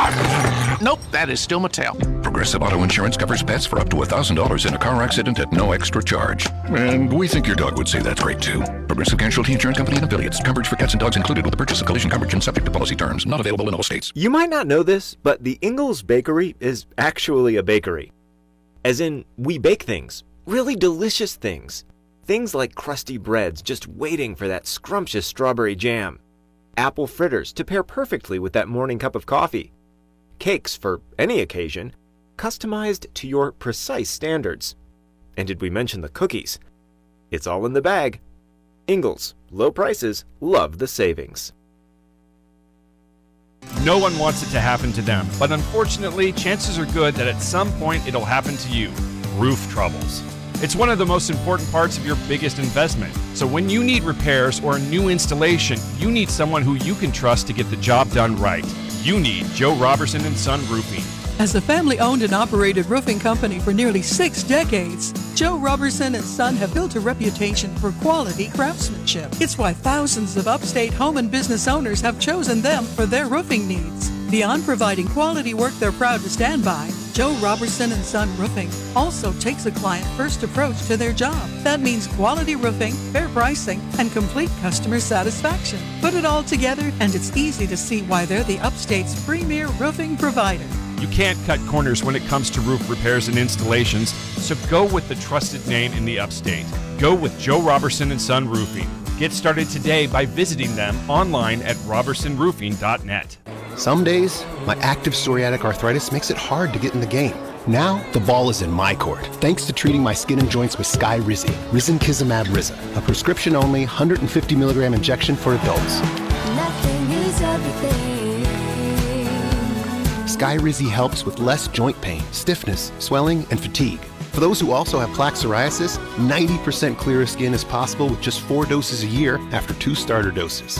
Nope, that is still Mattel. Progressive Auto Insurance covers pets for up to $1,000 in a car accident at no extra charge. And we think your dog would say that's great too. Progressive Casualty Insurance Company and affiliates. Coverage for cats and dogs included with the purchase of collision coverage and subject to policy terms. Not available in all states. You might not know this, but the Ingles Bakery is actually a bakery. As in, we bake things. Really delicious things. Things like crusty breads just waiting for that scrumptious strawberry jam. Apple fritters to pair perfectly with that morning cup of coffee. Cakes for any occasion, customized to your precise standards. And did we mention the cookies? It's all in the bag. Ingles, low prices, love the savings. No one wants it to happen to them, but unfortunately, chances are good that at some point it'll happen to you roof troubles. It's one of the most important parts of your biggest investment. So when you need repairs or a new installation, you need someone who you can trust to get the job done right. You need Joe Robertson and Son Roofing. As a family owned and operated roofing company for nearly six decades, Joe Robertson and Son have built a reputation for quality craftsmanship. It's why thousands of upstate home and business owners have chosen them for their roofing needs. Beyond providing quality work they're proud to stand by, Joe Robertson and Son Roofing also takes a client first approach to their job. That means quality roofing, fair pricing, and complete customer satisfaction. Put it all together, and it's easy to see why they're the upstate's premier roofing provider. You can't cut corners when it comes to roof repairs and installations, so go with the trusted name in the upstate. Go with Joe Robertson and Son Roofing. Get started today by visiting them online at robertsonroofing.net. Some days, my active psoriatic arthritis makes it hard to get in the game. Now, the ball is in my court, thanks to treating my skin and joints with Skyrizi, Risankizumab Rizza, a prescription-only 150 milligram injection for adults. Sky Skyrizi helps with less joint pain, stiffness, swelling, and fatigue. For those who also have plaque psoriasis, 90% clearer skin is possible with just four doses a year after two starter doses.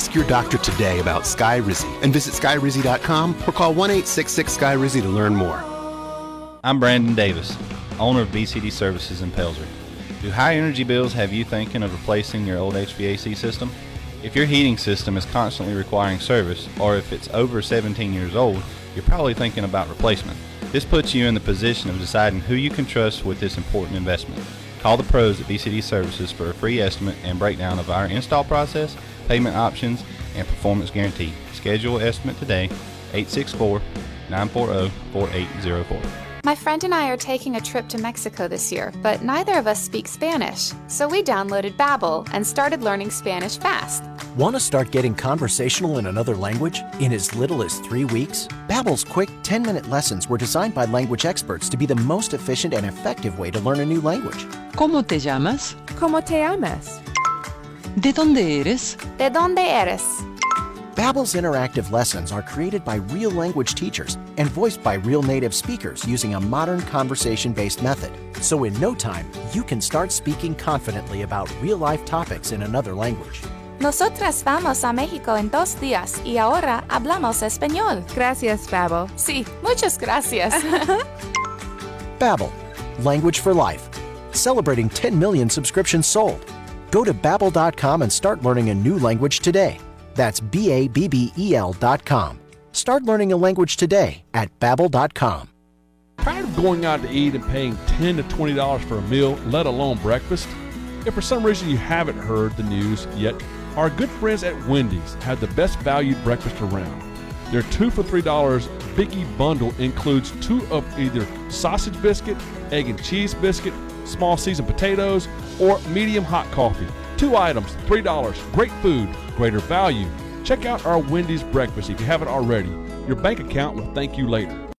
Ask your doctor today about Skyrizi and visit skyrizi.com or call 1 866 Skyrizi to learn more. I'm Brandon Davis, owner of BCD Services in Pelzer. Do high energy bills have you thinking of replacing your old HVAC system? If your heating system is constantly requiring service, or if it's over 17 years old, you're probably thinking about replacement. This puts you in the position of deciding who you can trust with this important investment. Call the pros at BCD Services for a free estimate and breakdown of our install process, payment options, and performance guarantee. Schedule an estimate today, 864 940 4804. My friend and I are taking a trip to Mexico this year, but neither of us speak Spanish. So we downloaded Babbel and started learning Spanish fast. Want to start getting conversational in another language in as little as 3 weeks? Babbel's quick 10-minute lessons were designed by language experts to be the most efficient and effective way to learn a new language. ¿Cómo te llamas? ¿Cómo te llamas? ¿De dónde eres? ¿De dónde eres? Babbel's interactive lessons are created by real language teachers and voiced by real native speakers using a modern conversation-based method. So in no time, you can start speaking confidently about real-life topics in another language. Nosotras vamos a México en dos días y ahora hablamos español. Gracias, Babbel. Sí, muchas gracias. <laughs> Babbel, language for life. Celebrating 10 million subscriptions sold. Go to babbel.com and start learning a new language today. That's B A B B E L dot com. Start learning a language today at babbel.com. Tired of going out to eat and paying 10 to $20 for a meal, let alone breakfast? If for some reason you haven't heard the news yet, our good friends at Wendy's have the best valued breakfast around. Their two for $3 Biggie Bundle includes two of either sausage biscuit, egg and cheese biscuit, small seasoned potatoes, or medium hot coffee. Two items, $3. Great food, greater value. Check out our Wendy's breakfast if you haven't already. Your bank account will thank you later.